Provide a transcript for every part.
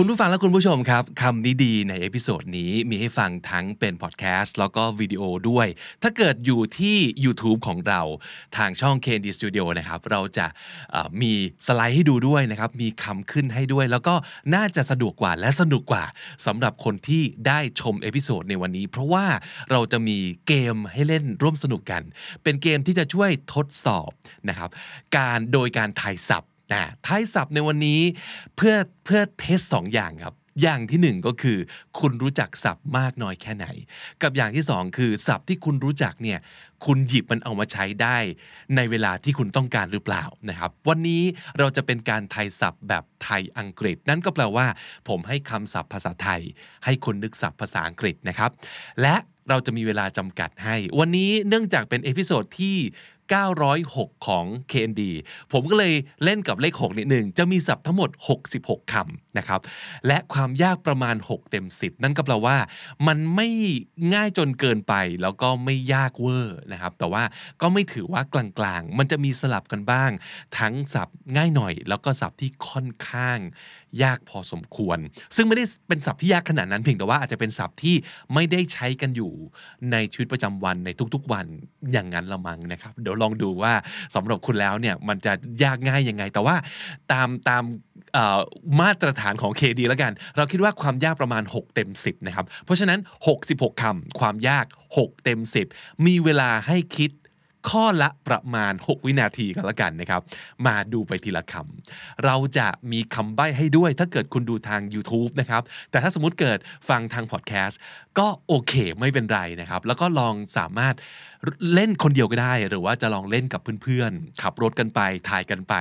คุณผู้ฟังและคุณผู้ชมครับคำนี้ดีใน episode นี้มีให้ฟังทั้งเป็นพอดแคสต์แล้วก็วิดีโอด้วย ถ้าเกิดอยู่ที่ YouTube ของเราทางช่อง KND Studio นะครับเราจะมีสไลด์ให้ดูด้วยนะครับมีคำขึ้นให้ด้วย แล้วก็น่าจะสะดวกกว่าและสนุกกว่าสำหรับคนที่ได้ชม episode ในวันนี้ เพราะว่าเราจะมีเกมให้เล่นร่วมสนุกกัน เป็นเกมที่จะช่วยทดสอบนะครับการโดยการทายศัพท์ นะทายศัพท์ในวันนี้เพื่อเพื่อ test สองอย่างครับ อย่างที่หนึ่งก็คือ คุณรู้จักศัพท์มากน้อยแค่ไหน กับอย่างที่สองคือศัพท์ที่คุณรู้จักเนี่ยคุณหยิบมันเอามาใช้ได้ ในเวลาที่คุณต้องการหรือเปล่านะครับ วันนี้เราจะเป็นการทายศัพท์แบบไทยอังกฤษ นั่นก็แปลว่า ผมให้คำศัพท์ภาษาไทย ให้คุณนึกศัพท์ภาษาอังกฤษนะครับ และเราจะมีเวลาจำกัดให้ วันนี้เนื่องจากเป็น episode ที่ 906 ของ KND ผมก็เลยเล่นกับเลข 6 นิดหนึ่ง จะมีศัพท์ทั้งหมด 66คำนะครับ และความยากประมาณ 6 เต็ม 10 นั่นก็แปลว่า มันไม่ง่ายจนเกินไป แล้วก็ไม่ยากเวอร์นะครับ แต่ว่าก็ไม่ถือว่ากลางๆ มันจะมีสลับกันบ้าง ทั้งศัพท์ง่ายหน่อย แล้วก็ศัพท์ที่ค่อนข้าง ยากพอสมควร ซึ่งไม่ได้เป็นศัพท์ที่ยากขนาดนั้นเพียงแต่ว่าอาจจะเป็นศัพท์ที่ไม่ได้ใช้กันอยู่ในชีวิตประจำวันในทุกๆวันอย่างนั้นละมังนะครับ เดี๋ยวลองดูว่าสำหรับคุณแล้วเนี่ยมันจะยากง่ายยังไง แต่ว่าตามตามมาตรฐานของ KD แล้วกัน เราคิดว่าความยากประมาณ 6 เต็ม 10 นะครับ เพราะฉะนั้น 66คำความยาก 6 เต็ม 10 มีเวลาให้คิด ข้อละประมาณ 6 วินาทีกันละกันนะครับ มาดูไปทีละคำ เราจะมีคำใบ้ให้ด้วยถ้าเกิดคุณดูทาง YouTube นะครับ แต่ถ้าสมมติเกิดฟังทางพอดแคสต์ก็โอเคไม่เป็นไรนะครับ แล้วก็ลองสามารถเล่นคนเดียวก็ได้ หรือว่าจะลองเล่นกับเพื่อนๆ ขับรถกันไป ถ่ายกันไป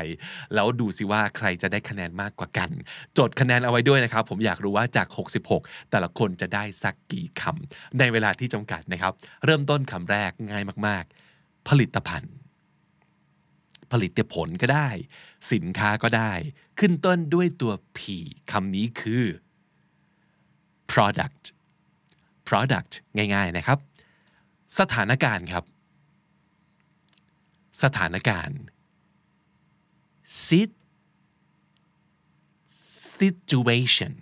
แล้วดูสิว่าใครจะได้คะแนนมากกว่ากัน จดคะแนนเอาไว้ด้วยนะครับ ผมอยากรู้ว่าจาก 66 แต่ละคนจะได้สักกี่คำในเวลาที่จำกัดนะครับ เริ่มต้นคำแรกง่ายมากๆ ผลิตภัณฑ์ ผลิตผลก็ได้ สินค้าก็ได้ ขึ้นต้นด้วยตัว P คำนี้คือ product product ง่ายๆนะครับ สถานการณ์ครับ สถานการณ์ sit situation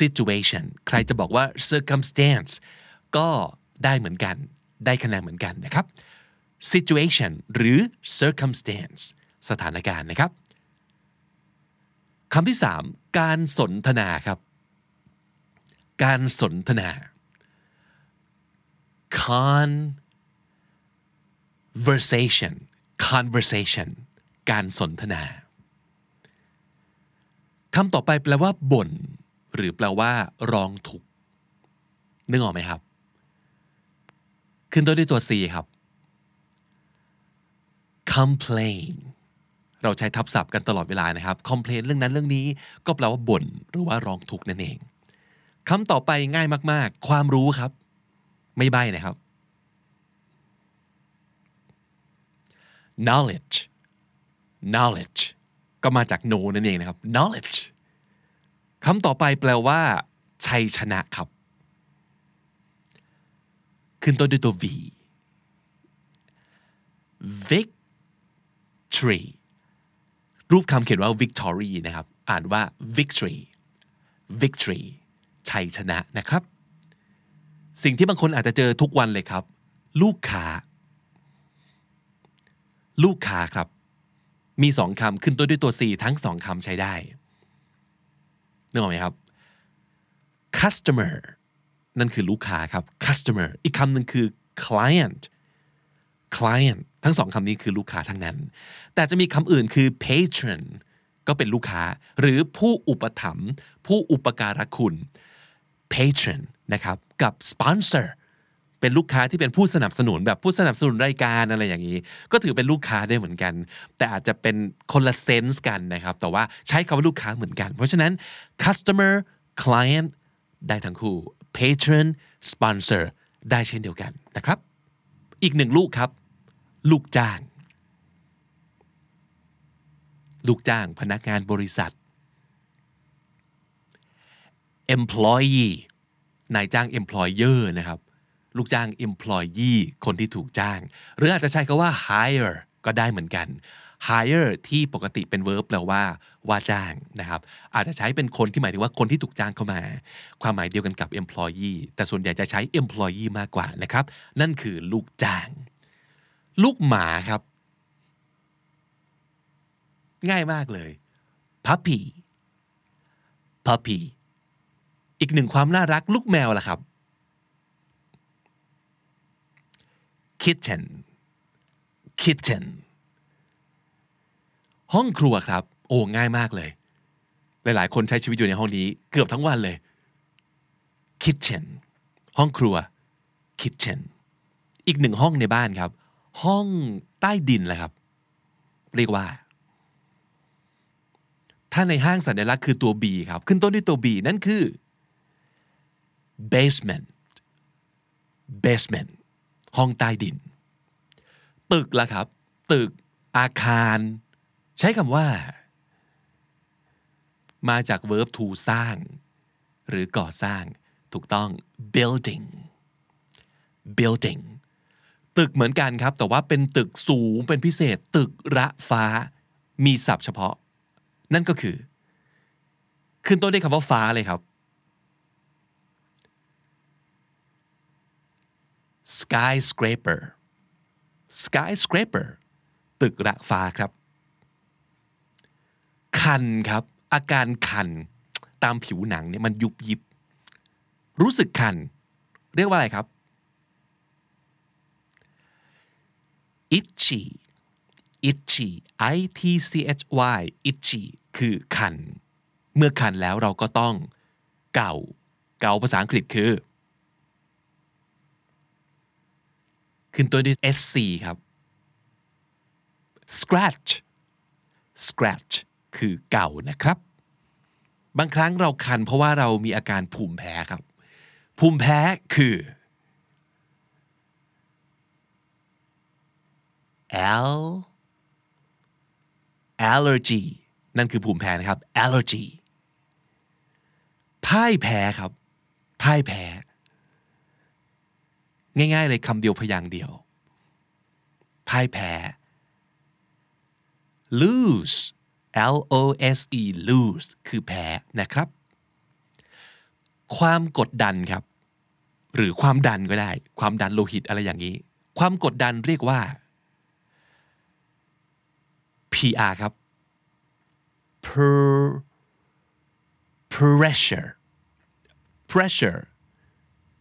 situation ใครจะบอกว่า circumstance ก็ได้เหมือนกัน ได้คะแนนเหมือนกันนะครับ situation หรือ circumstance สถานการณ์นะครับคำที่สามการสนทนาครับ การสนทนา conversation conversation การสนทนาคำต่อไปแปลว่าบ่น หรือแปลว่า ร้องทุกข์นึกออกไหมครับ ขึ้นต้นด้วยตัว C ครับ complain เราใช้ทับศัพท์กันตลอดเวลานะครับ complain เรื่องนั้นเรื่องนี้ก็แปลว่าบ่นหรือว่าร้องทุกข์นั่นเองคำต่อไปง่ายมาก ๆ ความรู้ครับ ไม่ใบ้นะครับ knowledge knowledge ก็มาจาก know นั่นเองนะครับ knowledge คำต่อไปแปลว่า ชัยชนะครับ ขึ้นต้นด้วยตัว V victory รูปคำเขียนว่า victory นะครับ อ่านว่า victory victory ชัยชนะนะครับ สิ่งที่บางคนอาจจะเจอทุกวันเลยครับ ลูกค้า ลูกค้าครับ มีสองคำขึ้นต้นด้วยตัว C ทั้งสองคำใช้ได้นึกออกไหมครับ customer นั่นคือลูกค้าครับ customer อีกคำหนึ่งคือ client client ทั้งสองคำนี้คือลูกค้าทั้งนั้น แต่จะมีคำอื่นคือ patron ก็เป็นลูกค้า หรือผู้อุปถัมภ์ผู้อุปการะคุณ patron นะครับ กับ sponsor เป็นลูกค้าที่เป็นผู้สนับสนุนแบบผู้สนับสนุนรายการอะไรอย่างนี้ ก็ถือเป็นลูกค้าได้เหมือนกัน แต่อาจจะเป็นคนละเซนส์กันนะครับ แต่ว่าใช้คำว่าลูกค้าเหมือนกัน เพราะฉะนั้น customer client ได้ทั้งคู่ patron sponsor ได้เช่นเดียวกันนะครับ อีกหนึ่งลูกครับ ลูกจ้าง ลูกจ้างพนักงานบริษัท employee นายจ้าง employer นะครับ ลูกจ้าง employee คนที่ถูกจ้าง หรืออาจจะใช้คาว่า hire ก็ได้เหมือนกัน hire ที่ปกติเป็น verb แปลว่าว่าจ้างนะครับ อาจจะใช้เป็นคนที่หมายถึงว่าคนที่ถูกจ้างเข้ามา ความหมายเดียวกันกับ employee แต่ส่วนใหญ่จะใช้ employee มากกว่านะครับ นั่นคือลูกจ้าง ลูกหมาครับ ง่ายมากเลย puppy puppy อีกหนึ่งความน่ารักลูกแมวล่ะครับ kitten kitten ห้องครัวครับ โอ้ง่ายมากเลย หลายๆ คนใช้ชีวิตอยู่ในห้องนี้ เกือบทั้งวันเลย kitchen ห้องครัว kitchen อีกหนึ่งห้องในบ้านครับ ห้องใต้ดินแหละครับ เรียกว่า ถ้าในห้างสัญลักษณ์คือตัว B ครับ ขึ้นต้นด้วยตัว B นั่นคือ basement basement ห้องใต้ดิน ตึกละครับ ตึกอาคาร ใช้คำว่า มาจาก verb to สร้าง หรือก่อสร้าง ถูกต้อง building building ตึกเหมือนกันครับ แต่ว่าเป็นตึกสูงเป็นพิเศษตึกระฟ้า มีศัพท์เฉพาะ นั่นก็คือ ขึ้นต้นด้วยคำว่าฟ้าเลยครับ skyscraper skyscraper ตึกระฟ้าครับ คันครับ อาการคันตามผิวหนังเนี่ยมันยุบยิบ รู้สึกคัน เรียกว่าอะไรครับ itchy itchy i t c h y itchy คือคัน เมื่อคันแล้วเราก็ต้องเก่า เก่าภาษาอังกฤษคือ ขึ้นตัวด้วย sc ครับ scratch scratch คือเก่านะครับ บางครั้งเราคันเพราะว่าเรามีอาการภูมิแพ้ครับ ภูมิแพ้คือ L allergy นั่นคือภูมิแพ้นะครับ allergy พ่ายแพ้ครับพ่ายแพ้ ง่ายๆเลยคำเดียวพยางค์เดียวพ่ายแพ้ lose L O S E lose คือแพ้นะครับ ความกดดันครับ หรือความดันก็ได้ ความดันโลหิตอะไรอย่างนี้ ความกดดันเรียกว่า PR ครับ per pressure pressure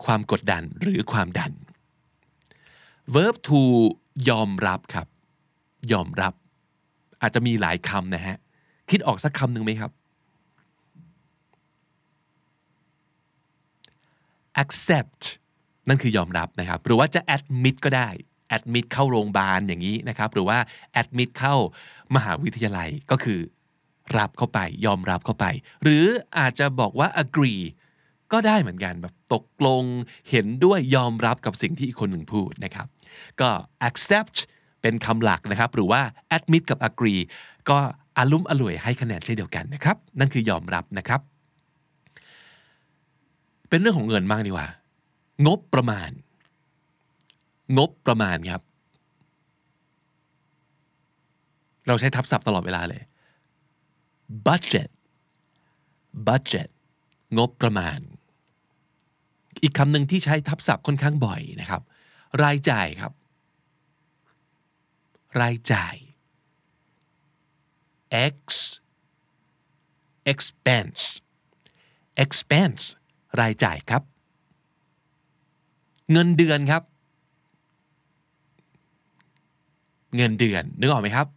ความกดดันหรือความดัน verb to ยอมรับครับ ยอมรับ อาจจะมีหลายคำนะฮะ คิดออกสักคำหนึ่งไหมครับ accept นั่นคือยอมรับนะครับ หรือว่าจะ admit ก็ได้ admit เข้าโรงพยาบาลอย่างนี้นะครับ หรือว่า admit เข้า มหาวิทยาลัยก็คือ รับเข้าไปยอมรับเข้าไป หรืออาจจะบอกว่า agree ก็ได้เหมือนกันแบบตกลงเห็นด้วยยอมรับกับสิ่งที่อีกคนหนึ่งพูดนะครับ ก็ accept เป็นคำหลักนะครับ หรือว่า admit กับ agree ก็อารุ่มอร่วยให้คะแนนเช่นเดียวกันนะครับ นั่นคือยอมรับนะครับ เป็นเรื่องของเงินมากดีกว่า งบประมาณ งบประมาณครับ เราใช้ทับศัพท์ตลอดเวลาเลย budget budget งบประมาณ อีกคำหนึ่งที่ใช้ทับศัพท์ค่อนข้างบ่อยนะครับ รายจ่ายครับ รายจ่าย x expense expense รายจ่ายครับ เงินเดือนครับ เงินเดือนนึกออกไหมครับ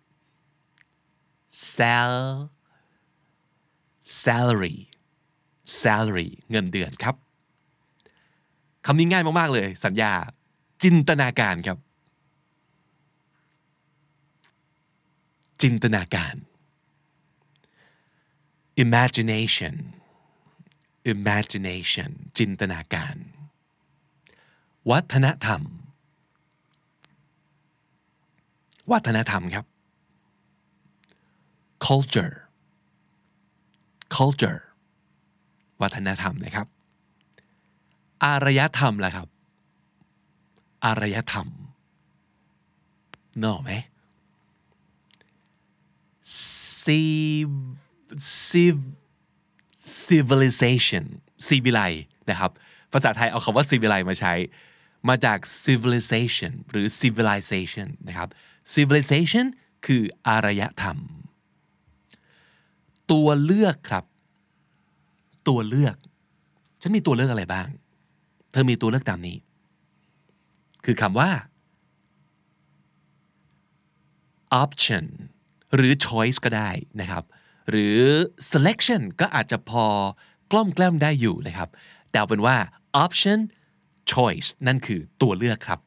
sal salary salary เงินเดือนครับคำนี้ง่ายมาก ๆ เลย สัญญา จินตนาการครับ จินตนาการ imagination imagination จินตนาการ วัฒนธรรม วัฒนธรรมครับ culture culture วัฒนธรรมนะครับ อารยธรรมล่ะครับ อารยธรรมนอกไหม civ civ civilization civilize นะครับ ภาษาไทยเอาคำว่า civilize มาใช้ มาจาก civilization หรือ civilization นะครับ civilization คืออารยธรรม ตัวเลือกครับ ตัวเลือก ฉันมีตัวเลือกอะไรบ้าง เธอมีตัวเลือกตามนี้ คือคำว่า option หรือ choice ก็ได้นะครับ หรือ selection ก็อาจจะพอกล้อมแกล้มได้อยู่นะครับแต่เอาเป็นว่า option choice นั่นคือตัวเลือกครับ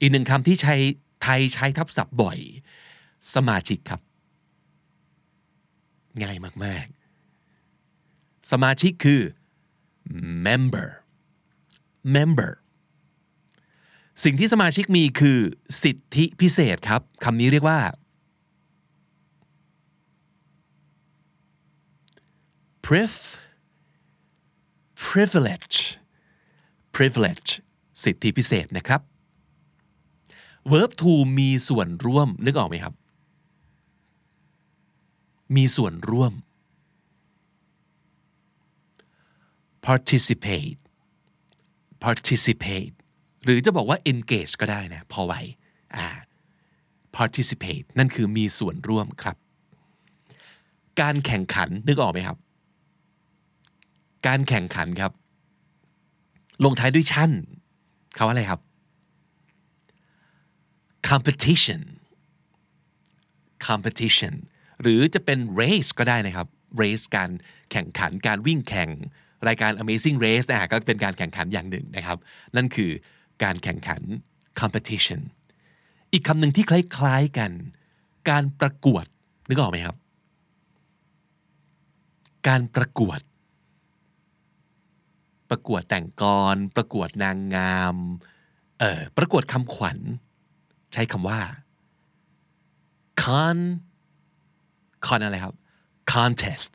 อีกหนึ่งคำที่ใช้ไทยใช้ทับศัพท์บ่อย สมาชิกครับ ง่ายมาก ๆ สมาชิกคือ member member สิ่งที่สมาชิกมีคือสิทธิพิเศษครับคำนี้เรียกว่า priv privilege privilege สิทธิพิเศษนะครับ verb to มีส่วนร่วมนึกออกไหมครับ มีส่วนร่วม participate participate หรือจะบอกว่า engage ก็ได้นะพอไหวอ่า participate นั่นคือมีส่วนร่วมครับ การแข่งขันนึกออกไหมครับ การแข่งขันครับ ลงท้ายด้วยชั่นเขาว่าอะไรครับ competition competition หรือจะเป็น race ก็ได้นะครับ race การแข่งขันการวิ่งแข่งรายการ Amazing Race นะก็เป็นการแข่งขันอย่างหนึ่งนะครับ นั่นคือการแข่งขัน competition อีกคำหนึ่งที่คล้ายๆกัน การประกวดนึกออกไหมครับ การประกวด ประกวดแต่งกร ประกวดนางงามเอ่อประกวดคำขวัญ ใช้คำว่า con con อะไรครับ contest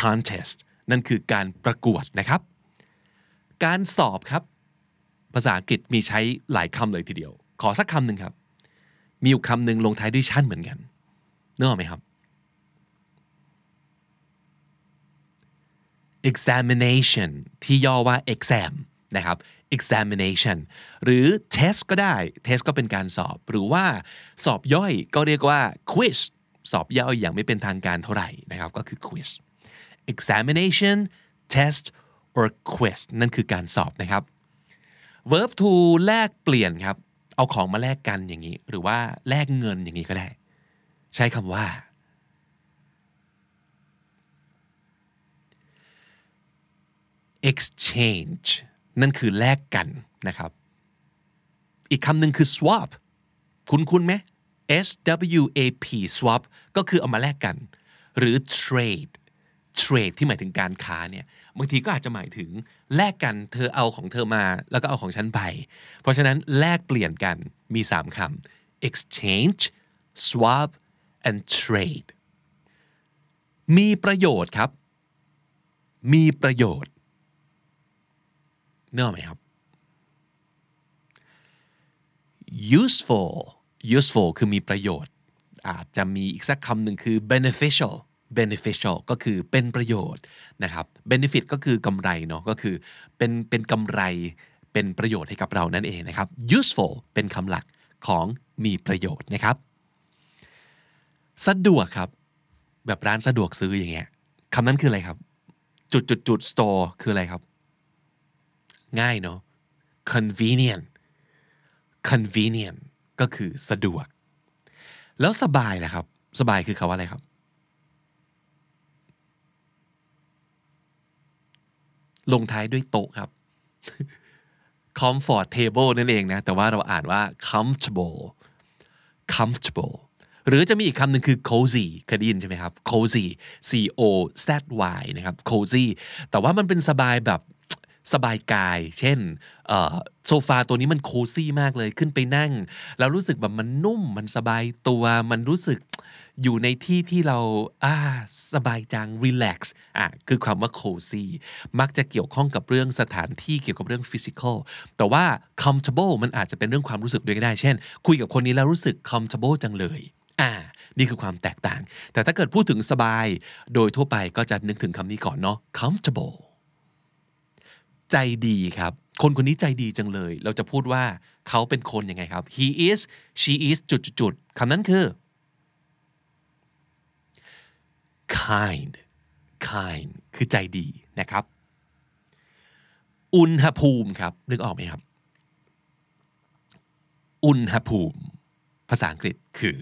contest นั่นคือการประกวดนะครับ การสอบครับ ภาษาอังกฤษมีใช้หลายคำเลยทีเดียว ขอสักคำหนึ่งครับ มีอยู่คำหนึ่งลงท้ายด้วยชั่นเหมือนกันนึกออกไหมครับ examination ที่ย่อว่า exam นะครับ examination หรือ test ก็ได้ test ก็เป็นการสอบ หรือว่าสอบย่อยก็เรียกว่า quiz สอบย่อยอย่างไม่เป็นทางการเท่าไหร่นะครับก็คือ quiz examination test or quiz นั่นคือการสอบนะครับ verb to แลกเปลี่ยนครับ เอาของมาแลกกันอย่างนี้ หรือว่าแลกเงินอย่างนี้ก็ได้ ใช้คำว่า exchange นั่นคือแลกกันนะครับ อีกคำหนึ่งคือ swap คุ้นคุ้นไหม S W A P swap ก็คือเอามาแลกกัน หรือ trade trade ที่หมายถึงการค้าเนี่ยบางทีก็อาจจะหมายถึงแลกกันเธอเอาของเธอมาแล้วก็เอาของฉันไป เพราะฉะนั้นแลกเปลี่ยนกันมี 3คำ exchange swap and trade มีประโยชน์ครับ มีประโยชน์เนื้อไหมครับ useful useful คือมีประโยชน์ อาจจะมีอีกสักคำหนึ่งคือ beneficial beneficial ก็คือเป็นประโยชน์นะครับ benefit ก็คือกำไรเนาะก็คือเป็นเป็นกำไรเป็นประโยชน์ให้กับเรานั่นเองนะครับ useful เป็นคำหลักของมีประโยชน์นะครับ สะดวกครับ แบบร้านสะดวกซื้ออย่างเงี้ยคำนั้นคืออะไรครับ จุดจุดจุด store คืออะไรครับ ง่ายเนาะ convenient convenient ก็คือสะดวก แล้วสบายนะครับ สบายคือคาว่าอะไรครับ ลงท้ายด้วยโต๊ะครับ comfort table นั่นเองนะ แต่ว่าเราอ่านว่า comfortable comfortable หรือจะมีอีกคำหนึ่งคือ cozy เคยได้ยินใช่ไหมครับ cozy c o z y นะครับ cozy แต่ว่ามันเป็นสบายแบบ สบายกาย เช่นโซฟาตัวนี้มันโคซี่มากเลยขึ้นไปนั่ง แล้วรู้สึกแบบมันนุ่มมันสบายตัวมันรู้สึกอยู่ในที่ที่เราอ่าสบายจัง relax อะคือความว่า cozy มักจะเกี่ยวข้องกับเรื่องสถานที่เกี่ยวกับเรื่อง physical แต่ว่า comfortable มันอาจจะเป็นเรื่องความรู้สึกด้วยก็ได้ เช่น คุยกับคนนี้แล้วรู้สึก comfortable จังเลยอ่านี่คือความแตกต่าง แต่ถ้าเกิดพูดถึงสบาย โดยทั่วไปก็จะนึกถึงคำนี้ก่อนเนาะ comfortable ใจดีครับ คนคนนี้ใจดีจังเลย เราจะพูดว่าเขาเป็นคนยังไงครับ he is she is จุดๆคำนั้นคือ kind kind คือใจดีนะครับ อุณหภูมิครับ นึกออกไหมครับ อุณหภูมิ ภาษาอังกฤษคือ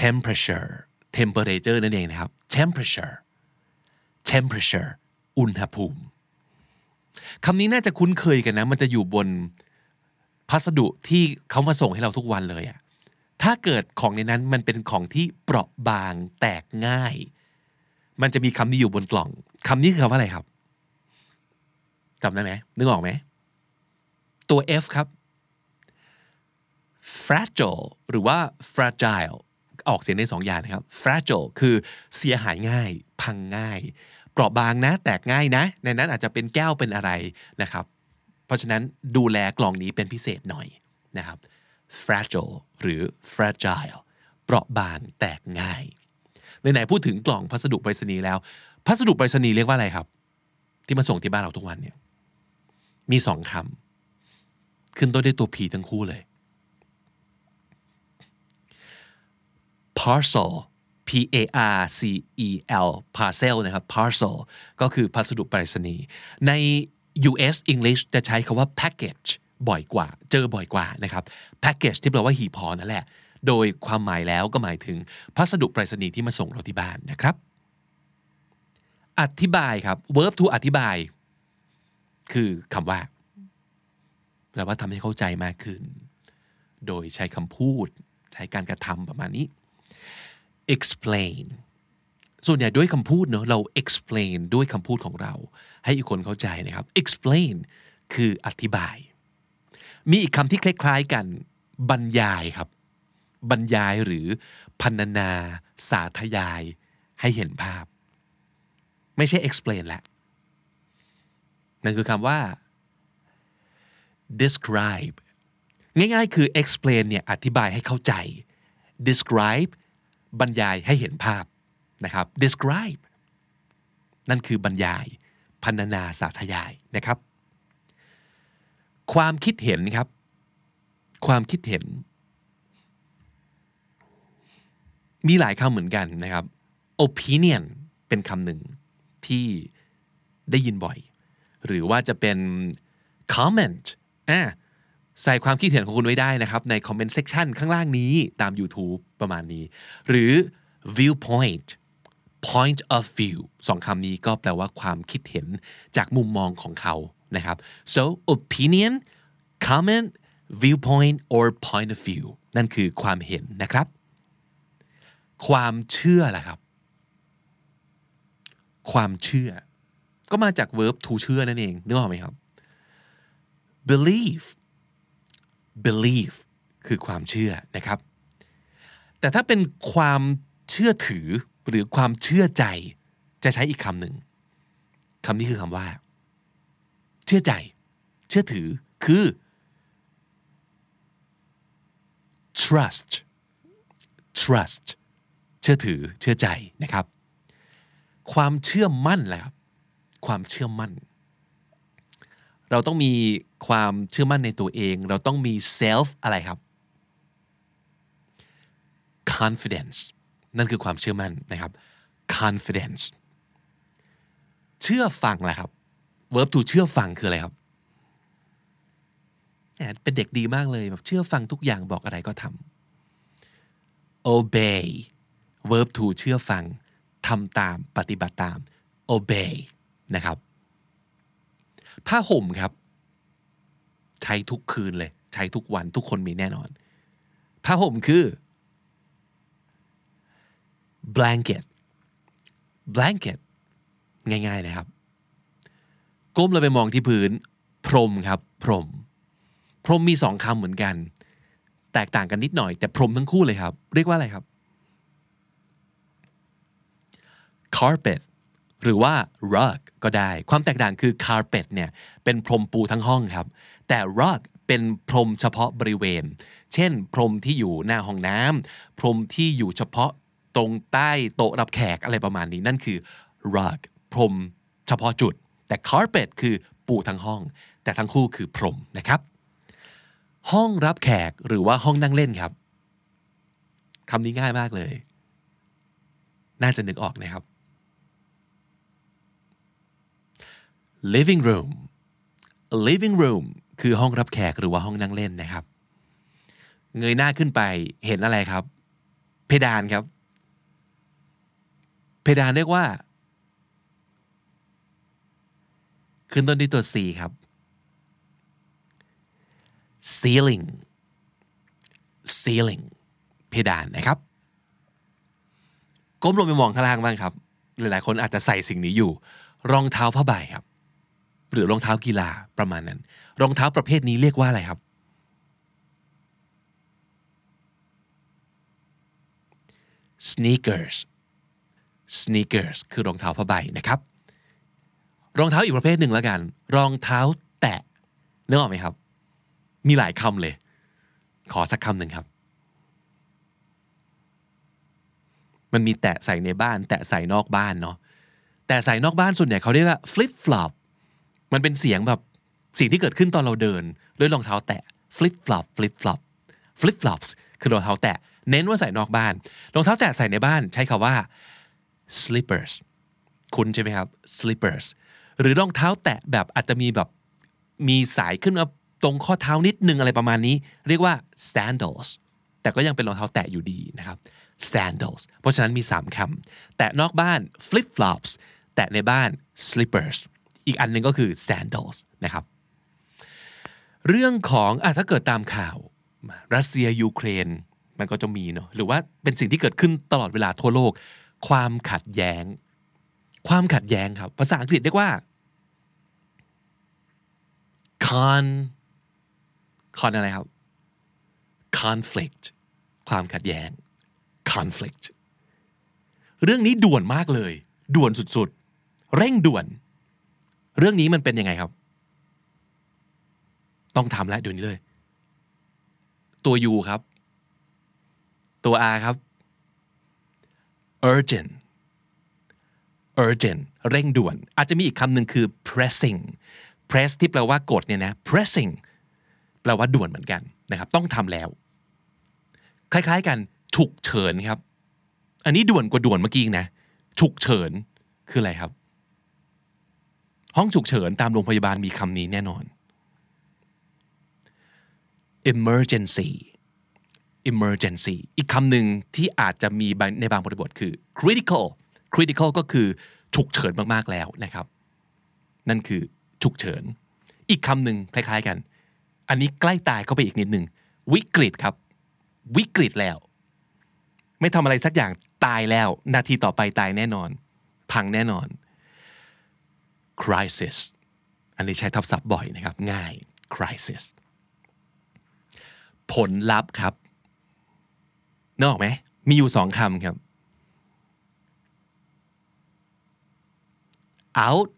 temperature temperature นั่นเองนะครับ temperature temperature อุณหภูมิ คำนี้น่าจะคุ้นเคยกันนะ มันจะอยู่บนพัสดุที่เขามาส่งให้เราทุกวันเลยอะถ้าเกิดของในนั้นมันเป็นของที่เปราะบางแตกง่าย มันจะมีคำนี้อยู่บนกล่องคำนี้คือคำว่าอะไรครับจำได้ไหมนึกออกไหมตัว F ครับ fragile หรือว่า fragile ออกเสียงในสองอย่างนะครับ fragile คือเสียหายง่าย พังง่าย เปราะบางนะ แตกง่ายนะ ในนั้นอาจจะเป็นแก้วเป็นอะไรนะครับ เพราะฉะนั้นดูแลกล่องนี้เป็นพิเศษหน่อยนะครับ fragile หรือ fragile เปราะบางแตกง่ายไหนพูดถึงกล่องพัสดุไปรษณีย์แล้ว พัสดุไปรษณีย์เรียกว่าอะไรครับ ที่มาส่งที่บ้านเราทุกวันเนี่ย มีสองคำขึ้นต้นด้วยตัว P ทั้งคู่เลย parcel P A R C E L parcel นะครับ parcel ก็คือพัสดุไปรษณีย์ใน US English จะใช้คาว่า package บ่อยกว่า เจอบ่อยกว่านะครับ package ที่แปลว่าหีบห่อนั่นแหละ โดยความหมายแล้วก็หมายถึงพัสดุไปรษณีย์ที่มาส่งเราที่บ้านนะครับ อธิบายครับ verb to อธิบาย คือคำว่าแปลว่าทำให้เข้าใจมากขึ้น โดยใช้คำพูด ใช้การกระทำประมาณนี้ explain ส่วนใหญ่ด้วยคำพูดเนอะเรา explain ด้วยคำพูดของเรา ให้อีกคนเข้าใจนะครับ explain คืออธิบาย มีอีกคำที่คล้ายๆกันบรรยายครับ บรรยายหรือพันนา สาธยายให้เห็นภาพ ไม่ใช่ explain แหละนั่นคือคำว่า describe ง่ายๆ คือ explain เนี่ยอธิบายให้เข้าใจ describe บรรยายให้เห็นภาพนะครับ describe นั่นคือบรรยายพันนาสาธยายนะครับ ความคิดเห็นครับ ความคิดเห็น มีหลายคำเหมือนกันนะครับ opinion เป็นคำหนึ่งที่ได้ยินบ่อย หรือว่าจะเป็น comment อ่า ใส่ความคิดเห็นของคุณไว้ได้นะครับใน comment section ข้างล่างนี้ตาม YouTube ประมาณนี้ หรือ viewpoint point of view สองคำนี้ก็แปลว่าความคิดเห็นจากมุมมองของเขานะครับ so opinion comment viewpoint or point of view นั่นคือความเห็นนะครับ ความเชื่อล่ะครับ ความเชื่อ ก็มาจาก verb to เชื่อนั่นเองนึกออกไหมครับ believe believe คือความเชื่อนะครับ แต่ถ้าเป็นความเชื่อถือหรือความเชื่อใจจะใช้อีกคำหนึ่งคำนี้คือคำว่า เชื่อใจ เชื่อถือคือ trust trust เชื่อถือเชื่อใจนะครับ ความเชื่อมั่นแหละครับความเชื่อมั่น เราต้องมี ความเชื่อมั่นในตัวเอง เราต้องมี self อะไรครับ confidence นั่นคือความเชื่อมั่นนะครับ confidence เชื่อฟังแหละครับ verb to เชื่อฟังคืออะไรครับเป็นเด็กดีมากเลยแบบเชื่อฟังทุกอย่างบอกอะไรก็ทำ obey verb to เชื่อฟังทำตามปฏิบัติตาม obey นะครับ ผ้าห่มครับ ใช้ทุกคืนเลย ใช้ทุกวันทุกคนมีแน่นอนผ้าห่มคือ blanket blanket ง่ายๆนะครับ ก้มเราไปมองที่พื้น พรมครับ พรม พรมมีสองคำเหมือนกัน แตกต่างกันนิดหน่อย แต่พรมทั้งคู่เลยครับ เรียกว่าอะไรครับ carpet หรือว่า rug ก็ได้ ความแตกต่างคือ carpet เนี่ย เป็นพรมปูทั้งห้องครับ แต่ rug เป็นพรมเฉพาะบริเวณ เช่น พรมที่อยู่หน้าห้องน้ำพรมที่อยู่เฉพาะตรงใต้โต๊ะรับแขกอะไรประมาณนี้นั่นคือ rug พรมเฉพาะจุด แต่ carpet คือปูทั้งห้อง แต่ทั้งคู่คือพรมนะครับ ห้องรับแขกหรือว่าห้องนั่งเล่นครับคำนี้ง่ายมากเลย น่าจะนึกออกนะครับ living room living room คือห้องรับแขกหรือว่าห้องนั่งเล่นนะครับ เงยหน้าขึ้นไปเห็นอะไรครับ เพดานครับ เพดานเรียกว่าขึ้นต้นด้วยตัว C ครับ ceiling ceiling เพดานนะครับ ก้มลงไปมองข้างล่างบ้างครับ หลายๆ คนอาจจะใส่สิ่งนี้อยู่ รองเท้าผ้าใบครับ หรือรองเท้ากีฬาประมาณนั้น รองเท้าประเภทนี้เรียกว่าอะไรครับ sneakers sneakers คือรองเท้าผ้าใบนะครับ รองเท้าอีกประเภทหนึ่งแล้วกัน รองเท้าแตะนึกออกไหมครับ มีหลายคำเลย ขอสักคำหนึ่งครับ มันมีแตะใส่ในบ้าน แตะใส่นอกบ้านเนาะแต่ใส่นอกบ้านส่วนใหญ่เขาเรียกว่า flip flop มันเป็นเสียงแบบ สิ่งที่เกิดขึ้นตอนเราเดินด้วยรองเท้าแตะ flip flop flip flop flip flops คือรองเท้าแตะ เน้นว่าใส่นอกบ้าน รองเท้าแตะใส่ในบ้านใช้คาว่า slippers คุณใช่ไหมครับ slippers หรือรองเท้าแตะแบบอาจจะมีแบบมีสายขึ้นมาตรงข้อเท้านิดนึงอะไรประมาณนี้ เรียกว่า sandals แต่ก็ยังเป็นรองเท้าแตะอยู่ดีนะครับ sandals เพราะฉะนั้นมี 3คำแตะนอกบ้าน flip flops แตะในบ้าน slippers อีกอันหนึงก็คือ sandals นะครับ เรื่องของอะถ้าเกิดตามข่าว รัสเซียยูเครน มันก็จะมีเนาะหรือว่าเป็นสิ่งที่เกิดขึ้นตลอดเวลาทั่วโลก ความขัดแย้ง ความขัดแย้งครับ ภาษาอังกฤษเรียกว่า con con อะไรครับ conflict ความขัดแย้ง conflict เรื่องนี้ด่วนมากเลย ด่วนสุดๆ เร่งด่วน เรื่องนี้มันเป็นยังไงครับ ต้องทำแล้วเดี๋ยวนี้เลย ตัว U ครับ ตัว R ครับ urgent urgent เร่งด่วน อาจจะมีอีกคำหนึ่งคือ pressing press ที่แปลว่ากดเนี่ยนะ pressing แปลว่าด่วนเหมือนกันนะครับ ต้องทำแล้ว คล้ายๆกัน ฉุกเฉินครับ อันนี้ด่วนกว่าด่วนเมื่อกี้นะ ฉุกเฉินคืออะไรครับ ห้องฉุกเฉินตามโรงพยาบาลมีคำนี้แน่นอน emergency emergency อีกคำหนึ่งที่อาจจะมีในบางบริบทคือ critical critical ก็คือฉุกเฉินมาก ๆ แล้วนะครับ นั่นคือฉุกเฉิน อีกคำหนึ่งคล้าย ๆ กัน อันนี้ใกล้ตายเข้าไปอีกนิดหนึ่งวิกฤตครับ วิกฤตแล้ว ไม่ทำอะไรสักอย่างตายแล้ว นาทีต่อไปตายแน่นอน พังแน่นอน crisis อันนี้ใช้ทับศัพท์บ่อยนะครับ ง่าย crisis ผลลัพธ์ครับนึกออกไหมมีอยู่สองคำครับ out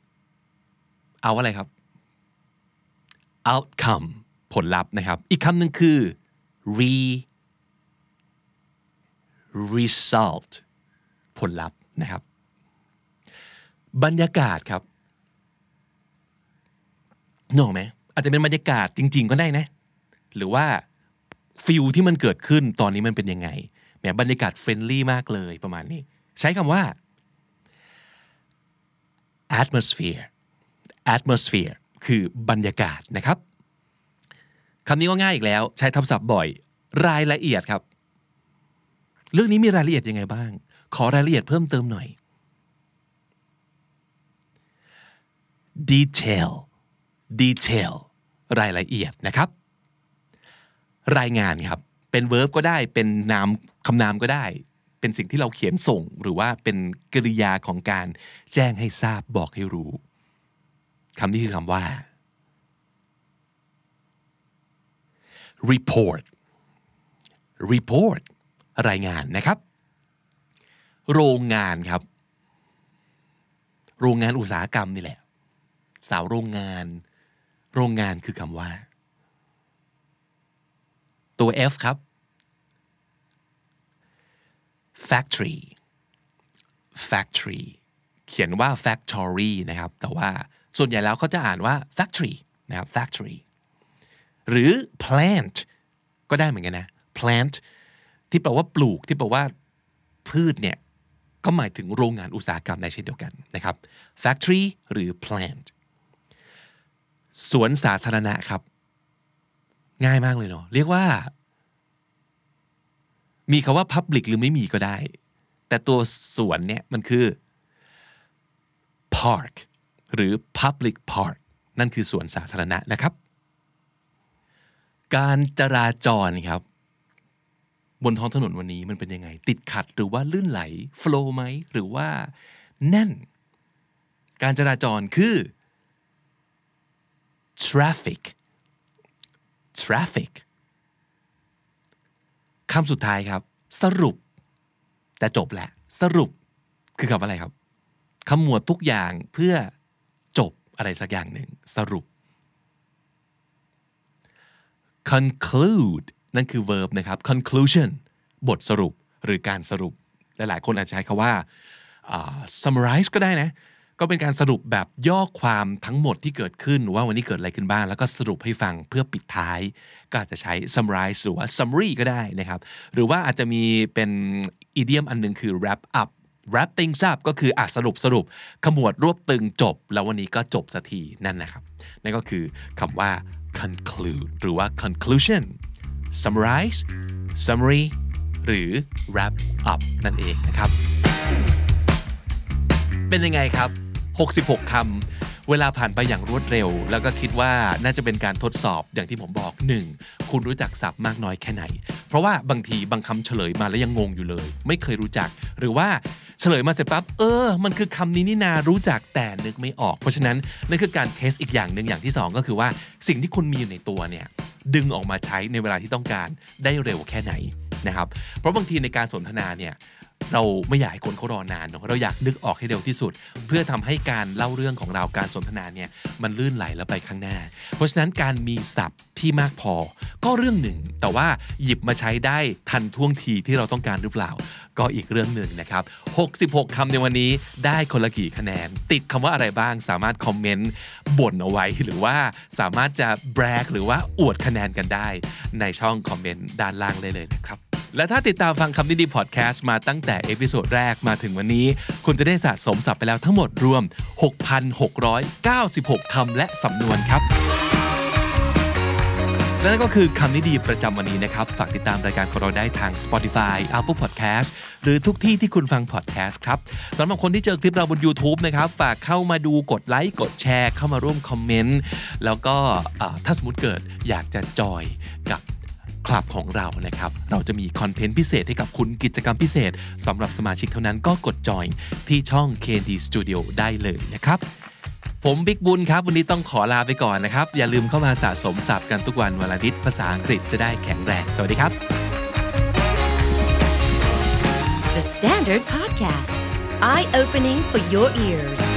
out อะไรครับ outcome ผลลัพธ์นะครับ อีกคำหนึ่งคือ re result ผลลัพธ์นะครับ บรรยากาศครับนึกออกไหมอาจจะเป็นบรรยากาศจริง ๆ ก็ได้นะ หรือว่า feel ที่มันเกิดขึ้นตอนนี้มันเป็นยังไงแหมบรรยากาศ friendly มากเลยประมาณนี้ ใช้คำว่า atmosphere atmosphere คือบรรยากาศนะครับคำนี้ก็ง่ายอีกแล้ว ใช้ทับศัพท์บ่อย รายละเอียดครับ เรื่องนี้มีรายละเอียดยังไงบ้าง ขอรายละเอียดเพิ่มเติมหน่อย detail detail รายละเอียดนะครับ รายงานครับ เป็น verb ก็ได้เป็นนามคำนามก็ได้ เป็นสิ่งที่เราเขียนส่ง หรือว่าเป็นกริยาของการแจ้งให้ทราบบอกให้รู้คำนี้คือคำว่า report report รายงานนะครับ โรงงานครับ โรงงานอุตสาหกรรมนี่แหละ สาวโรงงาน โรงงานคือคำว่า ตัว F ครับ factory factory เขียนว่า factory นะครับ แต่ว่าส่วนใหญ่แล้วเขาจะอ่านว่า factory นะครับ factory หรือ plant ก็ได้เหมือนกันนะ plant ที่แปลว่าปลูกที่แปลว่าพืชเนี่ยก็หมายถึงโรงงานอุตสาหกรรมในเช่นเดียวกันนะครับ factory หรือ plant สวนสาธารณะครับ ง่ายมากเลยเนาะเรียกว่า มีคาว่า public หรือไม่มีก็ได้ แต่ตัวสวนเนี่ยมันคือ park หรือ public park นั่นคือสวนสาธารณะนะครับ การจราจรครับ บนท้องถนนวันนี้มันเป็นยังไง ติดขัดหรือว่าลื่นไหลโฟล์ไหมหรือว่าแน่น การจราจรคือ traffic traffic คำสุดท้ายครับ สรุป แต่จบแหละ สรุปคือคำว่าอะไรครับขมวดทุกอย่างเพื่อจบอะไรสักอย่างหนึ่งสรุป conclude นั่นคือ verb นะครับ conclusion บทสรุปหรือการสรุป หลายๆ คนอาจจะใช้คาว่า summarize ก็ได้นะ ก็เป็นการสรุปแบบย่อความทั้งหมดที่เกิดขึ้นว่าวันนี้เกิดอะไรขึ้นบ้าง แล้วก็สรุปให้ฟังเพื่อปิดท้าย ก็อาจจะใช้ summarize หรือว่า summary ก็ได้นะครับ หรือว่าอาจจะมีเป็น idiom อันหนึงคือ wrap up wrap things up ก็คืออะสรุปสรุปขมวดรวบตึงจบ แล้ววันนี้ก็จบสักทีนั่นนะครับ นั่นก็คือคำว่า conclude หรือว่า conclusion summarize summary หรือ wrap up นั่นเองนะครับ เป็นยังไงครับ 66คำเวลาผ่านไปอย่างรวดเร็ว แล้วก็คิดว่าน่าจะเป็นการทดสอบอย่างที่ผมบอก 1. คุณรู้จักศัพท์มากน้อยแค่ไหน เพราะว่าบางทีบางคำเฉลยมาแล้วยังงงอยู่เลย ไม่เคยรู้จัก หรือว่าเฉลยมาเสร็จปั๊บ เออ มันคือคำนี้นี่นา รู้จักแต่นึกไม่ออก เพราะฉะนั้นนั่นคือการเทสอีกอย่างหนึ่งอย่างที่ 2 ก็คือว่าสิ่งที่คุณมีอยู่ในตัวเนี่ย ดึงออกมาใช้ในเวลาที่ต้องการได้เร็วแค่ไหนนะครับ เพราะบางทีในการสนทนาเนี่ย เราไม่อยากให้คนเขารอนานเนอะเราอยากนึกออกให้เร็วที่สุด เพื่อทำให้การเล่าเรื่องของเราการสนทนาเนี่ยมันลื่นไหลแล้วไปข้างหน้า เพราะฉะนั้นการมีศัพท์ที่มากพอ ก็เรื่องหนึ่ง แต่ว่าหยิบมาใช้ได้ทันท่วงทีที่เราต้องการหรือเปล่า ก็อีกเรื่องหนึ่งนะครับ 66คำในวันนี้ได้คนละกี่คะแนน ติดคำว่าอะไรบ้าง สามารถคอมเมนต์บ่นเอาไว้หรือว่าสามารถจะแบรกหรือว่าอวดคะแนนกันได้ ในช่องคอมเมนต์ด้านล่างได้เลยนะครับ และถ้าติดตามฟังคำนี้ดีพอดแคสต์มาตั้งแต่ episode แรกมาถึงวันนี้ คุณจะได้สะสมศัพท์ไปแล้วทั้งหมดรวม 6,696 คำและสำนวนครับและนั่นก็คือคำนี้ดีประจำวันนี้นะครับ ฝากติดตามรายการของเราได้ทาง Spotify Apple Podcast หรือทุกที่ที่คุณฟัง podcast ครับสำหรับคนที่เจอคลิปเราบน YouTube นะครับ ฝากเข้ามาดูกดไลค์ กดแชร์ เข้ามาร่วมคอมเมนต์ แล้วก็ถ้าสมมติเกิดอยากจะจอยกับ คลับของเรานะครับ เราจะมีคอนเทนต์พิเศษให้กับคุณกิจกรรมพิเศษสำหรับสมาชิกเท่านั้นก็กดจอยที่ช่อง KD Studio ได้เลยนะครับ ผมบิ๊กบุญครับ วันนี้ต้องขอลาไปก่อนนะครับ อย่าลืมเข้ามาสะสมศัพท์กันทุกวันวันละนิดภาษาอังกฤษจะได้แข็งแรง สวัสดีครับ The Standard Podcast, eye opening for your ears.